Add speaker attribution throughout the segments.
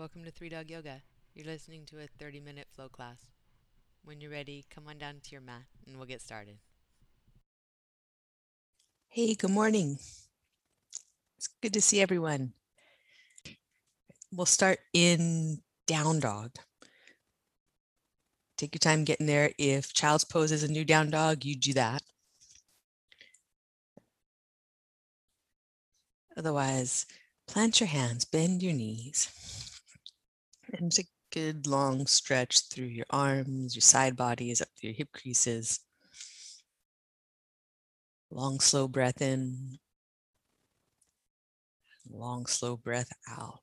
Speaker 1: welcome to Three Dog Yoga. You're listening to a 30 minute flow class. When you're ready, come on down to your mat and we'll get started.
Speaker 2: Hey, good morning. It's good to see everyone. We'll start in down dog. Take your time getting there. If child's pose is a new down dog, you do that. Otherwise, plant your hands, bend your knees, and a good long stretch through your arms, your side bodies, up to your hip creases. Long, slow breath in. Long, slow breath out.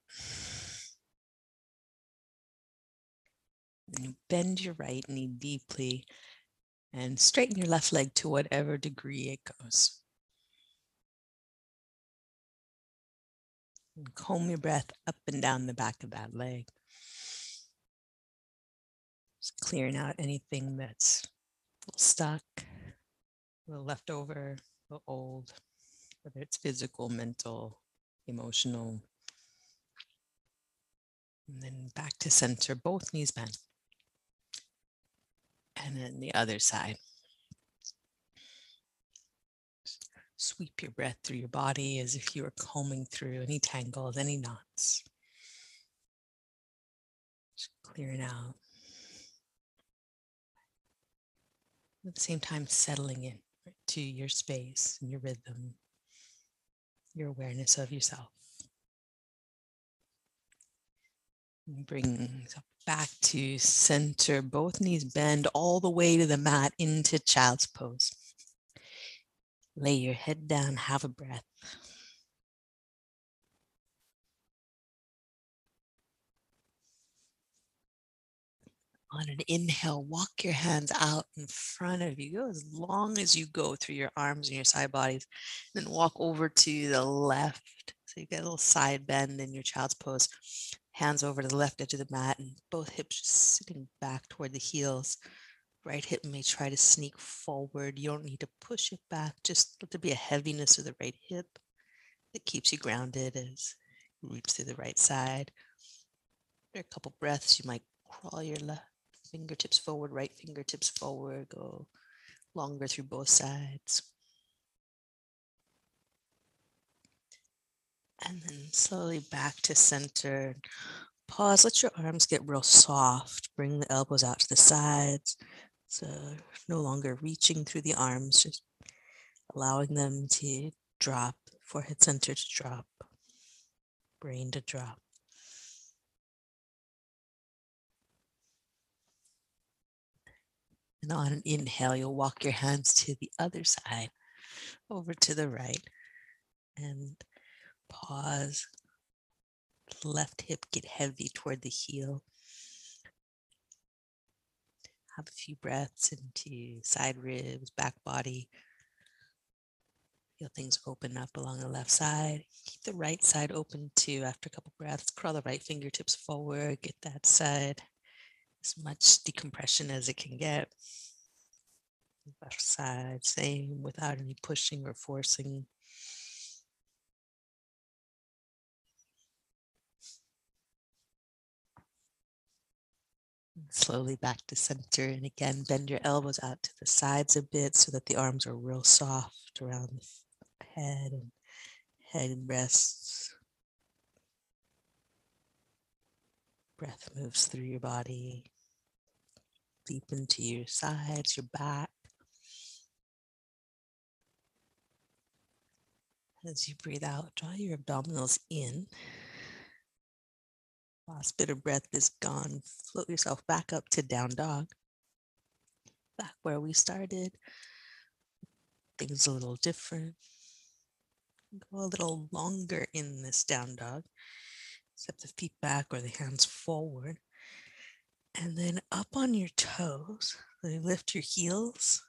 Speaker 2: And you bend your right knee deeply and straighten your left leg to whatever degree it goes. And comb your breath up and down the back of that leg. Clearing out anything that's stuck, a little left over, a little old, whether it's physical, mental, emotional. And then back to center, both knees bent. And then the other side. Sweep your breath through your body as if you were combing through any tangles, any knots. Just clearing out. At the same time, settling in to your space and your rhythm, your awareness of yourself. Bring back to center, both knees bend all the way to the mat into child's pose. Lay your head down, have a breath. On an inhale, walk your hands out in front of you. Go as long as you go through your arms and your side bodies. Then walk over to the left. So you get a little side bend in your child's pose. Hands over to the left edge of the mat and both hips sitting back toward the heels. Right hip may try to sneak forward. You don't need to push it back. Just let there be a heaviness of the right hip that keeps you grounded as you reach through the right side. After a couple breaths, you might crawl your left fingertips forward, right fingertips forward, go longer through both sides. And then slowly back to center. Pause, let your arms get real soft. Bring the elbows out to the sides. So no longer reaching through the arms, just allowing them to drop, forehead center to drop, brain to drop. And on an inhale, you'll walk your hands to the other side, over to the right, and pause. Left hip get heavy toward the heel. Have a few breaths into side ribs, back body. Feel things open up along the left side. Keep the right side open too. After a couple breaths, Crawl the right fingertips forward. Get that side as much decompression as it can get. Left side, same without any pushing or forcing. Slowly back to center. And again, bend your elbows out to the sides a bit so that the arms are real soft around the head and head and breasts. Breath moves through your body, deep into your sides, your back. As you breathe out, draw your abdominals in. Last bit of breath is gone. Float yourself back up to down dog. Back where we started. Things a little different. Go a little longer in this down dog. Step the feet back or the hands forward. And then up on your toes, you lift your heels,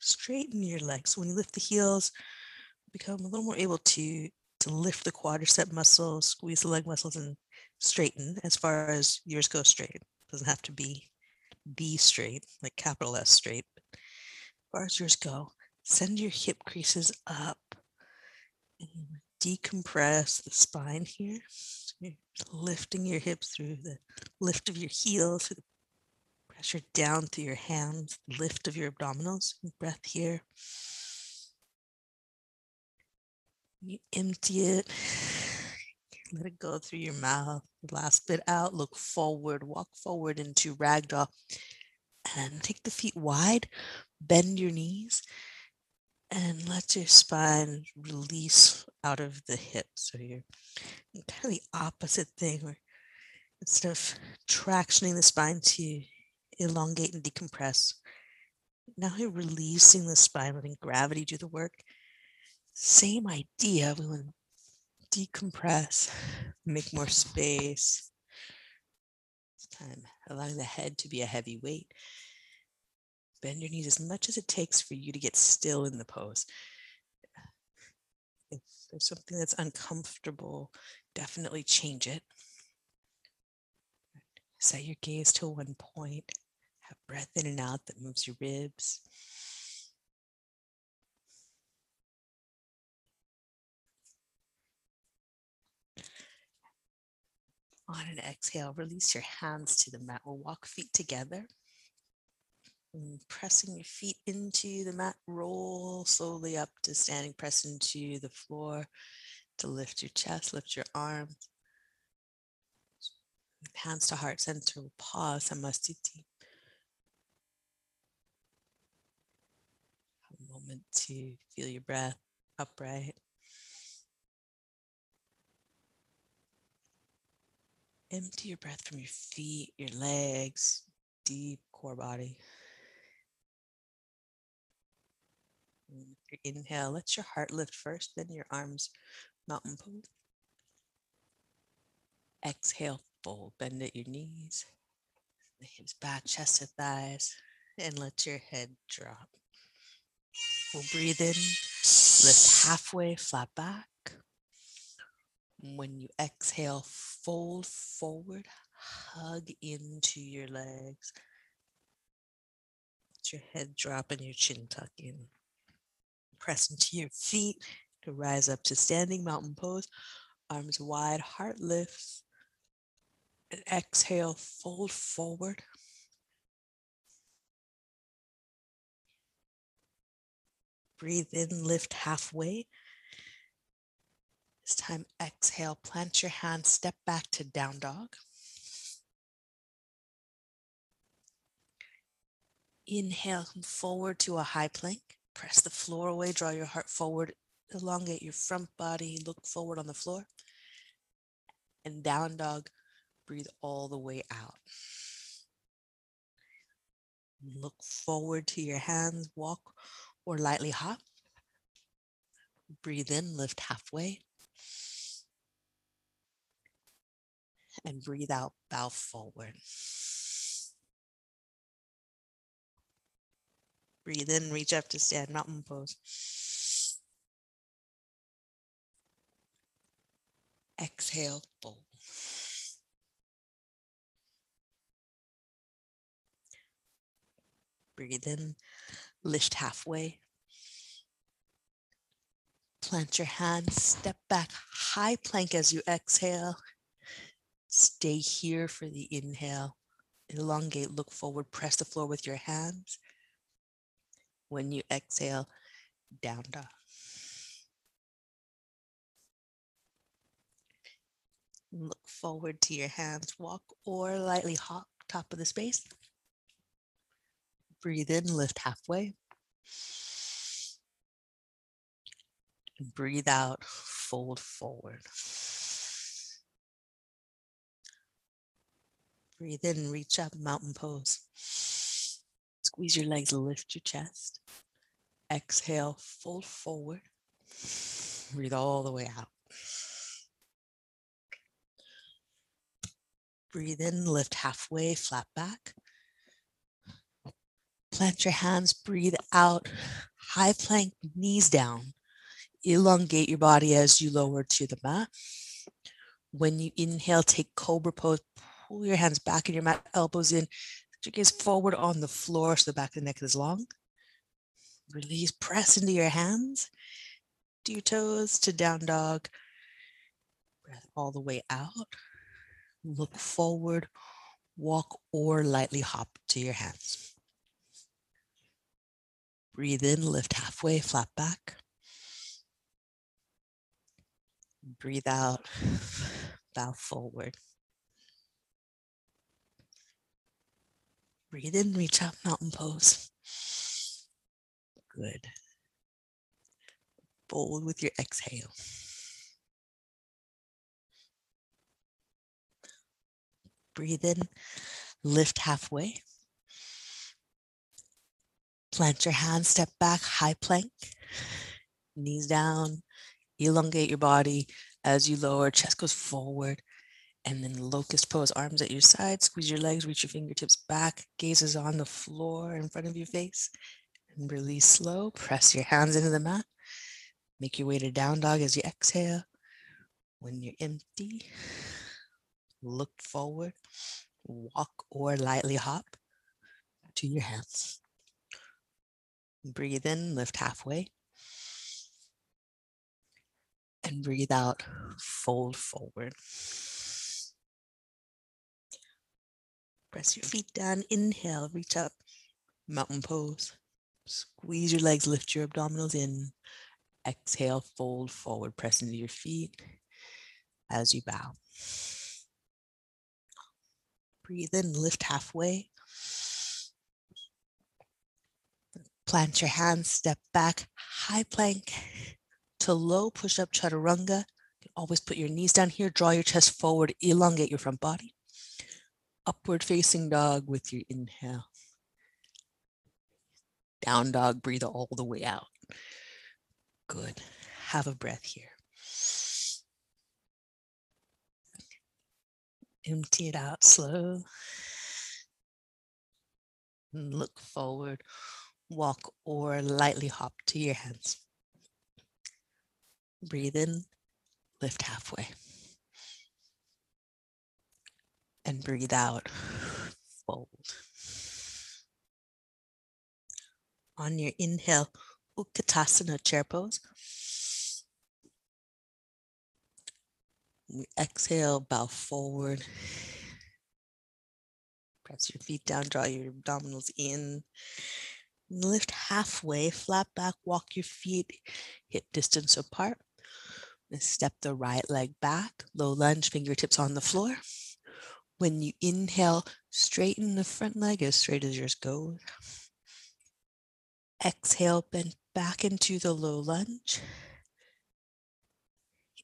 Speaker 2: straighten your legs. When you lift the heels, become a little more able to to lift the quadricep muscles, squeeze the leg muscles, and straighten as far as yours go straight. It doesn't have to be the straight, like capital S straight. As far as yours go, send your hip creases up and decompress the spine here. You're lifting your hips through the lift of your heels, through the pressure down through your hands, lift of your abdominals. Breath here. You empty it. Let it go through your mouth. Last bit out. Look forward. Walk forward into ragdoll. And take the feet wide. Bend your knees. And let your spine release out of the hips. So you're kind of the opposite thing where instead of tractioning the spine to elongate and decompress, now you're releasing the spine, letting gravity do the work. Same idea. We want to decompress, make more space. This time, allowing the head to be a heavy weight. Bend your knees as much as it takes for you to get still in the pose. If there's something that's uncomfortable, definitely change it. Set your gaze to one point. Have breath in and out that moves your ribs. On an exhale, release your hands to the mat. We'll walk feet together. And pressing your feet into the mat, roll slowly up to standing, press into the floor to lift your chest, lift your arms. Hands to heart center, pause, samastiti. A moment to feel your breath upright. Empty your breath from your feet, your legs, deep core body. Inhale, let your heart lift first, then your arms mountain pose. Exhale, fold, bend at your knees, the hips back, chest to thighs, and let your head drop. We'll breathe in, lift halfway, flat back. When you exhale, fold forward, hug into your legs. Let your head drop and your chin tuck in. Press into your feet to rise up to standing mountain pose. Arms wide, heart lifts. And exhale, fold forward. Breathe in, lift halfway. This time, exhale, plant your hands, step back to down dog. Inhale, come forward to a high plank. Press the floor away, draw your heart forward, elongate your front body, look forward on the floor. And down dog, breathe all the way out. Look forward to your hands, walk or lightly hop. Breathe in, lift halfway. And breathe out, bow forward. Breathe in, reach up to stand mountain pose. Exhale, fold. Breathe in, lift halfway. Plant your hands, step back, high plank as you exhale. Stay here for the inhale. Elongate, look forward, press the floor with your hands. When you exhale, down dog. Look forward to your hands, walk or lightly hop top of the space. Breathe in, lift halfway. Breathe out, fold forward. Breathe in, reach up, mountain pose. Squeeze your legs, lift your chest. Exhale, fold forward. Breathe all the way out. Breathe in, lift halfway, flat back. Plant your hands, breathe out. High plank, knees down. Elongate your body as you lower to the mat. When you inhale, take cobra pose. Pull your hands back in your mat, elbows in. Gaze forward on the floor so the back of the neck is long. Release, press into your hands. Do your toes to down dog. Breath all the way out. Look forward, walk or lightly hop to your hands. Breathe in, lift halfway, flat back. Breathe out, bow forward. Breathe in, reach up, mountain pose. Good. Fold with your exhale. Breathe in, lift halfway. Plant your hands, step back, high plank. Knees down, elongate your body as you lower, chest goes forward. And then locust pose, arms at your side, squeeze your legs, reach your fingertips back, gazes on the floor in front of your face. And release slow, press your hands into the mat. Make your way to down dog as you exhale. When you're empty, look forward, walk or lightly hop to your hands. Breathe in, lift halfway. And breathe out, fold forward. Press your feet down, inhale, reach up, mountain pose. Squeeze your legs, lift your abdominals in. Exhale, fold forward, press into your feet as you bow. Breathe in, lift halfway. Plant your hands, step back, high plank to low push up chaturanga. You always put your knees down here, draw your chest forward, elongate your front body. Upward facing dog with your inhale. Down dog, breathe all the way out. Good. Have a breath here. Empty it out slow. Look forward, walk or lightly hop to your hands. Breathe in, lift halfway. And breathe out, fold. On your inhale, Utkatasana chair pose. We exhale, bow forward. Press your feet down, draw your abdominals in. Lift halfway, flat back, walk your feet hip distance apart. Step the right leg back, low lunge, fingertips on the floor. When you inhale, straighten the front leg as straight as yours goes. Exhale, bend back into the low lunge.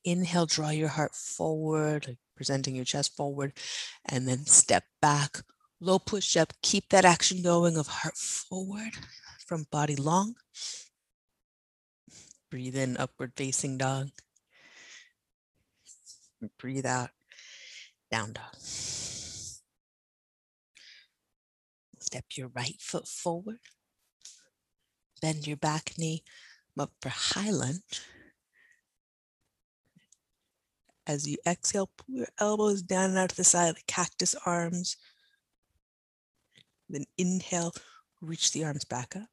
Speaker 2: Inhale, draw your heart forward, presenting your chest forward, and then step back. Low push up. Keep that action going of heart forward from body long. Breathe in, upward facing dog. Breathe out, down dog. Step your right foot forward. Bend your back knee up for high lunge. As you exhale, pull your elbows down and out to the side of the cactus arms. Then inhale, reach the arms back up.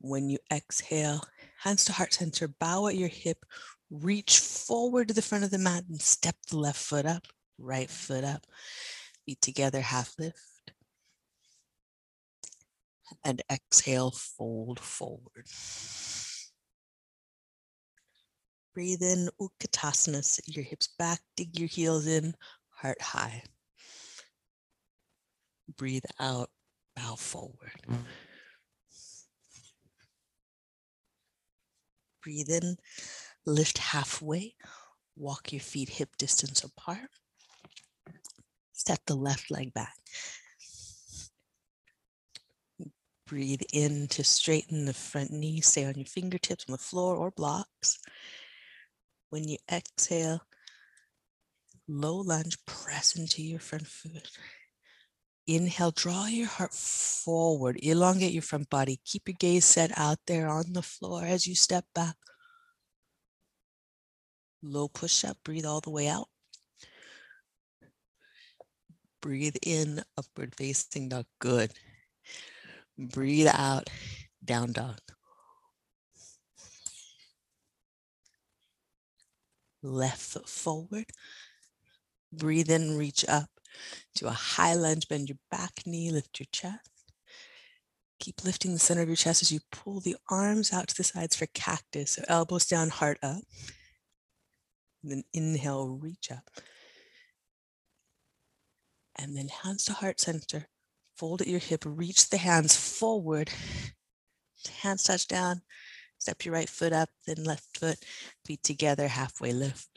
Speaker 2: When you exhale, hands to heart center, bow at your hip, reach forward to the front of the mat and step the left foot up, right foot up, feet together, half lift and exhale, fold forward. Breathe in, Utkatasana, sit your hips back, dig your heels in, heart high. Breathe out, bow forward. Breathe in, lift halfway, walk your feet hip distance apart. Step the left leg back. Breathe in to straighten the front knee. Stay on your fingertips on the floor or blocks. When you exhale, low lunge, press into your front foot. Inhale, draw your heart forward, elongate your front body. Keep your gaze set out there on the floor as you step back. Low push up, breathe all the way out. Breathe in, upward facing dog. Good. Breathe out, down dog. Left foot forward. Breathe in, reach up to a high lunge, bend your back knee, lift your chest. Keep lifting the center of your chest as you pull the arms out to the sides for cactus. So elbows down, heart up. And then inhale, reach up. And then hands to heart center. Fold at your hip, reach the hands forward. Hands touch down. Step your right foot up, then left foot, feet together, halfway lift.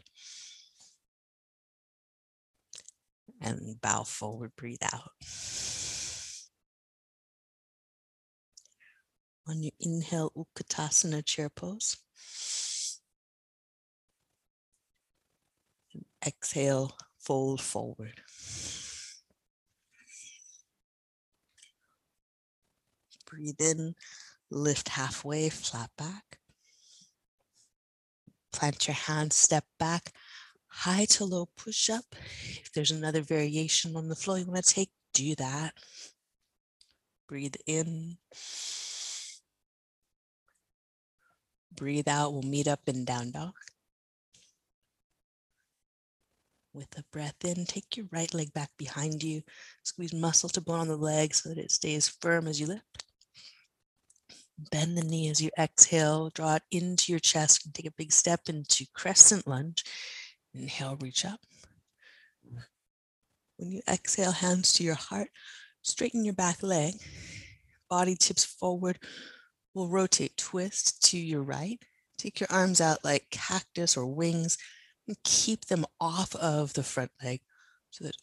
Speaker 2: And bow forward, breathe out. On your inhale, Utkatasana chair pose. And exhale, fold forward. Breathe in, lift halfway, flat back. Plant your hands, step back, high to low push up. If there's another variation on the floor you want to take, do that. Breathe in. Breathe out. We'll meet up in down dog. With a breath in, take your right leg back behind you. Squeeze muscle to bone on the leg so that it stays firm as you lift. Bend the knee as you exhale, draw it into your chest and take a big step into crescent lunge. Inhale, reach up. When you exhale, hands to your heart, straighten your back leg. Body tips forward. We'll rotate, twist to your right. Take your arms out like cactus or wings and keep them off of the front leg so that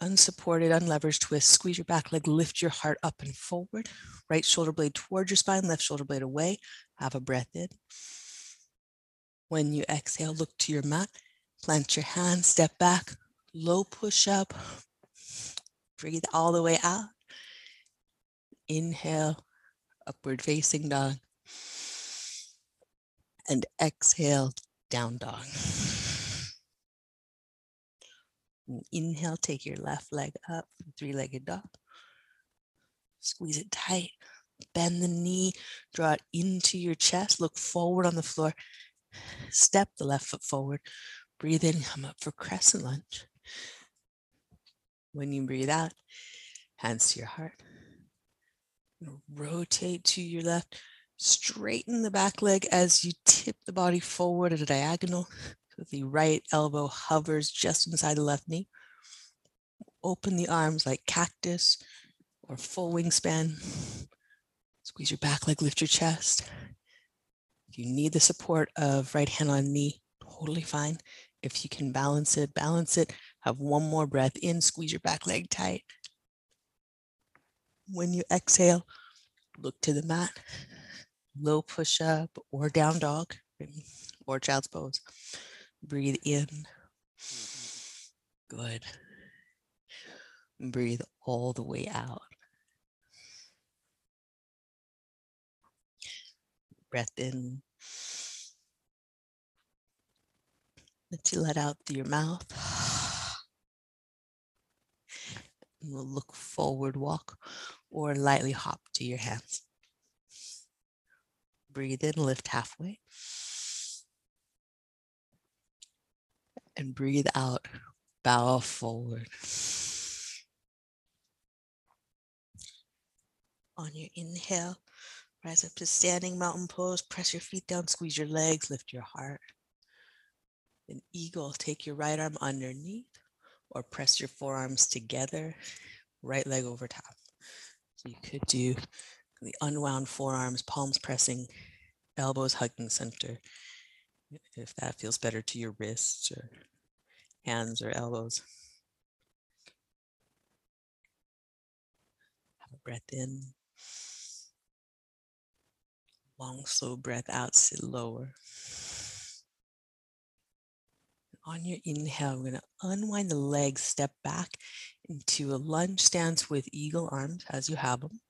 Speaker 2: unsupported, unleveraged twist. Squeeze your back leg, lift your heart up and forward. Right shoulder blade towards your spine, left shoulder blade away. Have a breath in. When you exhale, look to your mat. Plant your hands, step back, low push up. Breathe all the way out. Inhale, upward facing dog. And exhale, down dog. Mm, inhale, take your left leg up, three-legged dog. Squeeze it tight. Bend the knee, draw it into your chest. Look forward on the floor. Step the left foot forward. Breathe in, come up for crescent lunge. When you breathe out, hands to your heart. Rotate to your left. Straighten the back leg as you tip the body forward at a diagonal. The right elbow hovers just inside the left knee. Open the arms like cactus or full wingspan. Squeeze your back leg, lift your chest. If you need the support of right hand on knee, totally fine. If you can balance it, balance it. Have one more breath in, squeeze your back leg tight. When you exhale, look to the mat, low push up or down dog or child's pose. Breathe in. Mm-hmm. Good. Breathe all the way out. Breath in. Let you let out through your mouth. And we'll look forward, walk, or lightly hop to your hands. Breathe in, lift halfway. And breathe out, bow forward. On your inhale, rise up to standing mountain pose, press your feet down, squeeze your legs, lift your heart. An eagle, take your right arm underneath or press your forearms together, right leg over top. So you could do the unwound forearms, palms pressing, elbows hugging center, if that feels better to your wrists or hands or elbows. Have a breath in. Long, slow breath out, sit lower. On your inhale, we're going to unwind the legs, step back into a lunge stance with eagle arms as you have them.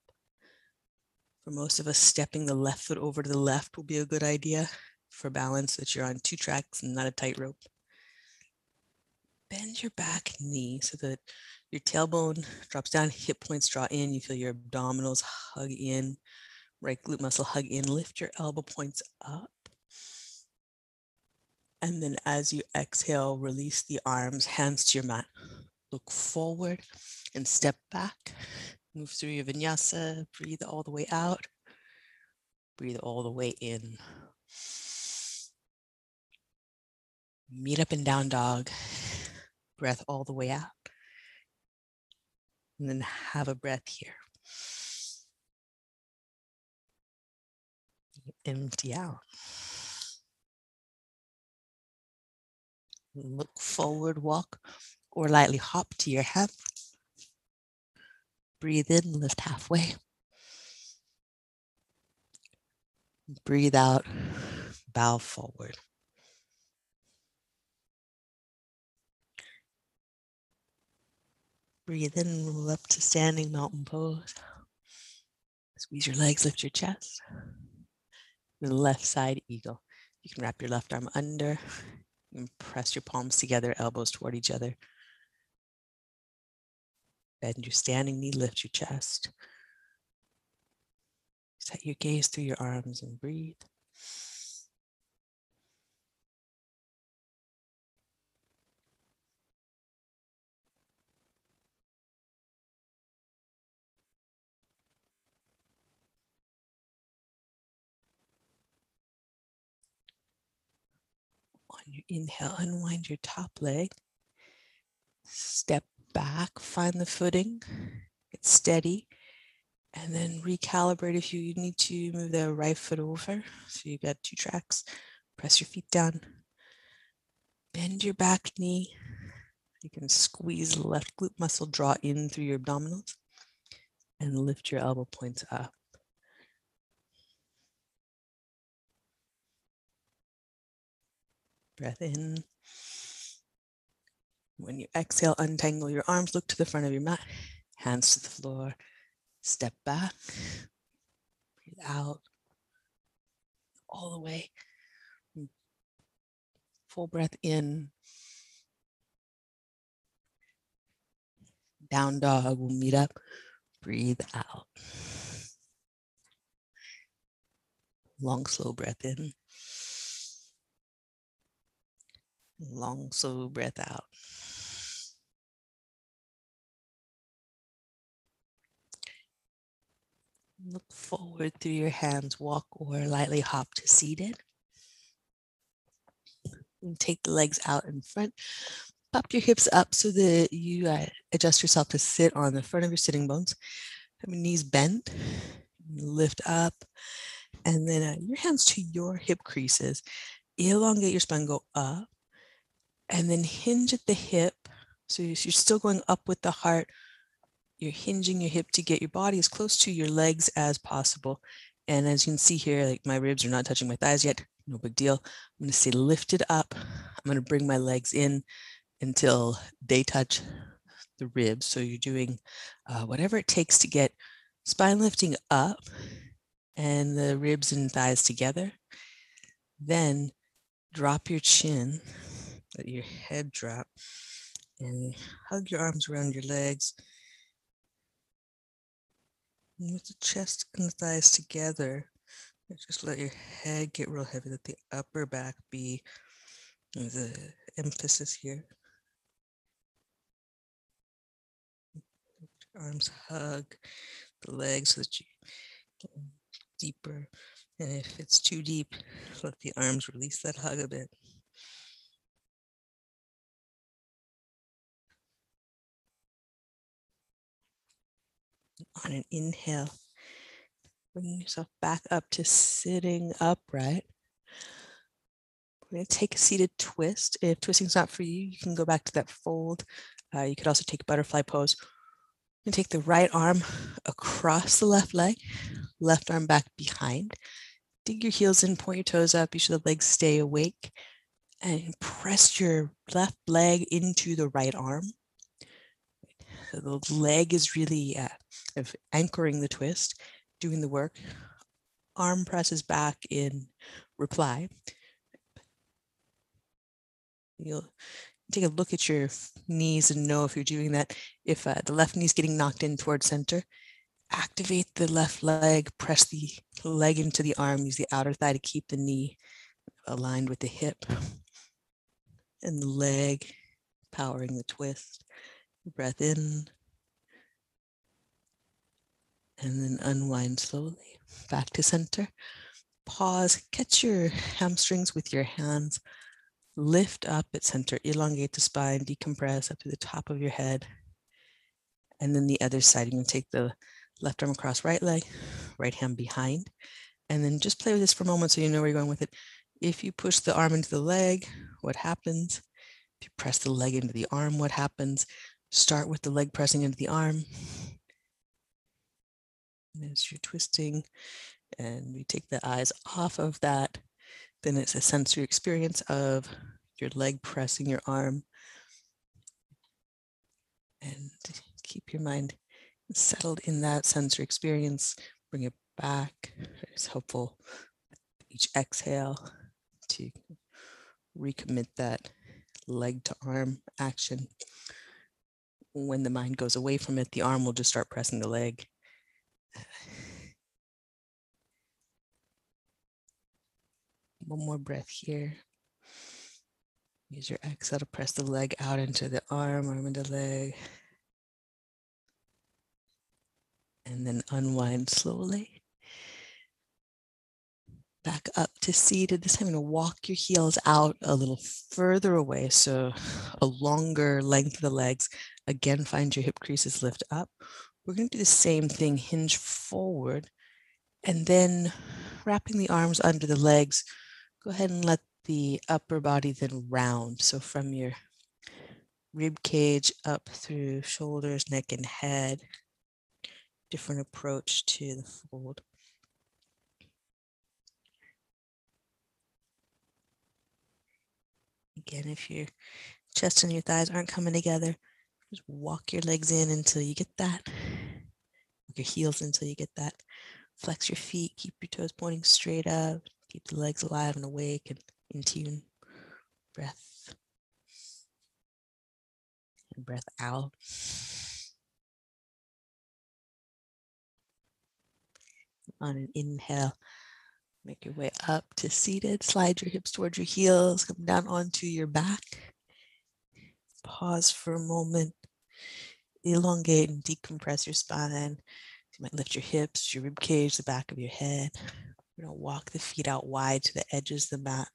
Speaker 2: For most of us, stepping the left foot over to the left will be a good idea for balance that you're on two tracks and not a tightrope. Bend your back knee so that your tailbone drops down, hip points draw in. You feel your abdominals hug in, right glute muscle hug in. Lift your elbow points up. And then as you exhale, release the arms, hands to your mat. Look forward and step back. Move through your vinyasa. Breathe all the way out. Breathe all the way in. Meet up in down dog. Breath all the way out. And then have a breath here. Empty out. Look forward, walk, or lightly hop to your hip. Breathe in, lift halfway. Breathe out, bow forward. Breathe in, and roll up to standing mountain pose. Squeeze your legs, lift your chest. The left side eagle. You can wrap your left arm under and press your palms together, elbows toward each other. Bend your standing knee, lift your chest. Set your gaze through your arms and breathe. Your inhale, unwind your top leg. Step back, find the footing, get steady, and then recalibrate if you need to move the right foot over. So you've got two tracks. Press your feet down. Bend your back knee. You can squeeze the left glute muscle, draw in through your abdominals, and lift your elbow points up. Breath in. When you exhale, untangle your arms, look to the front of your mat, hands to the floor, step back, breathe out all the way. Full breath in. Down dog, we'll meet up, breathe out. Long, slow breath in. Long, slow breath out. Look forward through your hands, walk or lightly hop to seated. And take the legs out in front. Pop your hips up so that you uh, adjust yourself to sit on the front of your sitting bones. Have your knees bent. Lift up. And then uh, your hands to your hip creases. Elongate your spine, go up. And then hinge at the hip. So you're still going up with the heart, you're hinging your hip to get your body as close to your legs as possible. And as you can see here, like my ribs are not touching my thighs yet. No big deal. I'm going to stay lifted up. I'm going to bring my legs in until they touch the ribs. So you're doing uh, whatever it takes to get spine lifting up and the ribs and thighs together. Then drop your chin, let your head drop, and hug your arms around your legs with the chest and the thighs together, just let your head get real heavy. Let the upper back be the emphasis here. Arms hug the legs so that you deeper. And if it's too deep, let the arms release that hug a bit. On an inhale, bring yourself back up to sitting upright. We're going to take a seated twist. If twisting's not for you, you can go back to that fold. Uh, you could also take butterfly pose. And take the right arm across the left leg, left arm back behind. Dig your heels in, point your toes up. Be sure the legs stay awake. And press your left leg into the right arm. The leg is really uh, of anchoring the twist, doing the work. Arm presses back in reply. You'll take a look at your knees and know if you're doing that. If uh, the left knee is getting knocked in towards center, activate the left leg, press the leg into the arm, use the outer thigh to keep the knee aligned with the hip. and the leg, powering the twist. Breath in. And then unwind slowly back to center. Pause, catch your hamstrings with your hands. Lift up at center, elongate the spine, decompress up to the top of your head. And then the other side, you can take the left arm across right leg, right hand behind. And then just play with this for a moment so you know where you're going with it. If you push the arm into the leg, what happens? If you press the leg into the arm, what happens? Start with the leg pressing into the arm. And as you're twisting and we take the eyes off of that, then it's a sensory experience of your leg pressing your arm. And keep your mind settled in that sensory experience. Bring it back. It's helpful each exhale to recommit that leg to arm action. When the mind goes away from it, the arm will just start pressing the leg. One more breath here. Use your exhale to press the leg out into the arm, arm into leg. And then unwind slowly. Back up to seated. This time, I'm going to walk your heels out a little further away. So, a longer length of the legs. Again, find your hip creases lift up. We're going to do the same thing, hinge forward. And then wrapping the arms under the legs, go ahead and let the upper body then round. So from your rib cage up through shoulders, neck, and head. Different approach to the fold. Again, if your chest and your thighs aren't coming together, just walk your legs in until you get that. Walk your heels until you get that. Flex your feet, keep your toes pointing straight up, keep the legs alive and awake and in tune. Breath. And breath out. On an inhale, make your way up to seated. Slide your hips towards your heels. Come down onto your back. Pause for a moment. Elongate and decompress your spine. You might lift your hips, your rib cage, the back of your head. We're going to walk the feet out wide to the edges of the mat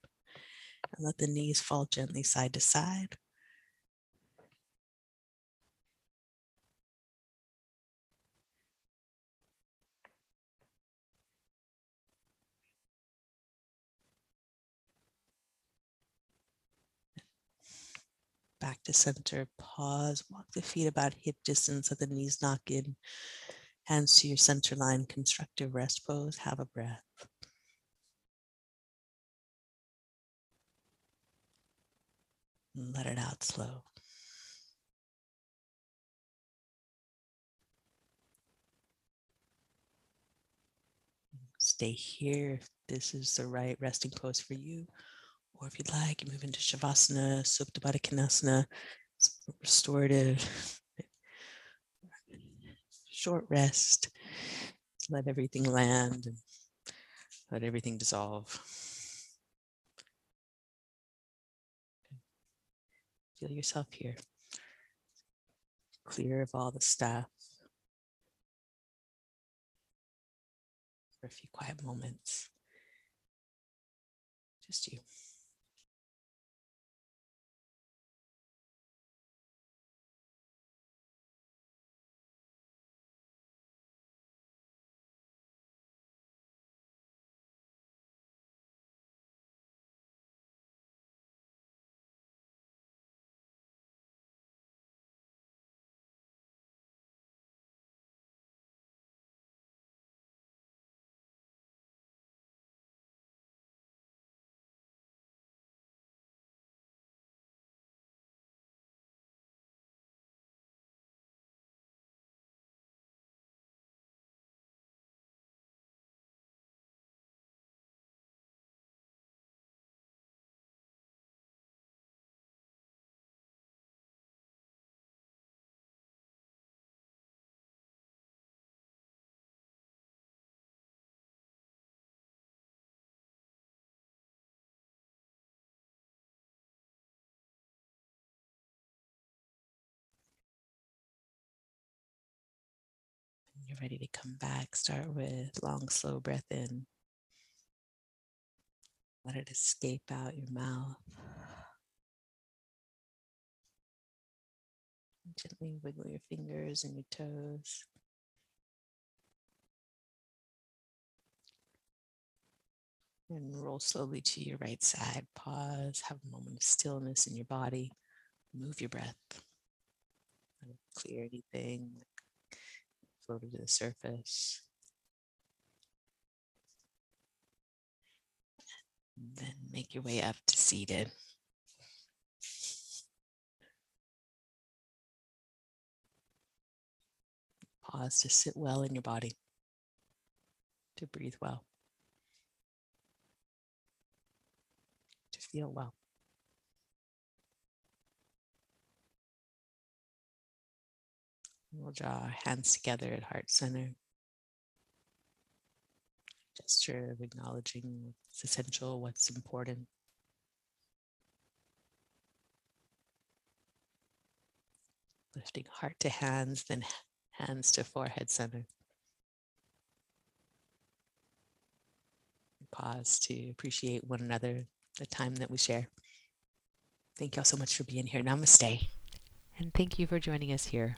Speaker 2: and let the knees fall gently side to side. Back to center, pause, walk the feet about hip distance, let the knees knock in. Hands to your center line, constructive rest pose. Have a breath. Let it out slow. Stay here if this is the right resting pose for you. Or if you'd like, you move into Shavasana, Supta Baddha Konasana, restorative, short rest. Let everything land and let everything dissolve. Feel yourself here, clear of all the stuff for a few quiet moments. Just you. You're ready to come back, start with long, slow breath in. Let it escape out your mouth. Gently wiggle your fingers and your toes. And roll slowly to your right side. Pause, have a moment of stillness in your body. Move your breath. Clear anything floated to the surface. Then make your way up to seated. Pause to sit well in your body, to breathe well, to feel well. We'll draw our hands together at heart center. Gesture of acknowledging what's essential, what's important. Lifting heart to hands, then hands to forehead center. Pause to appreciate one another, the time that we share. Thank you all so much for being here. Namaste.
Speaker 1: And thank you for joining us here.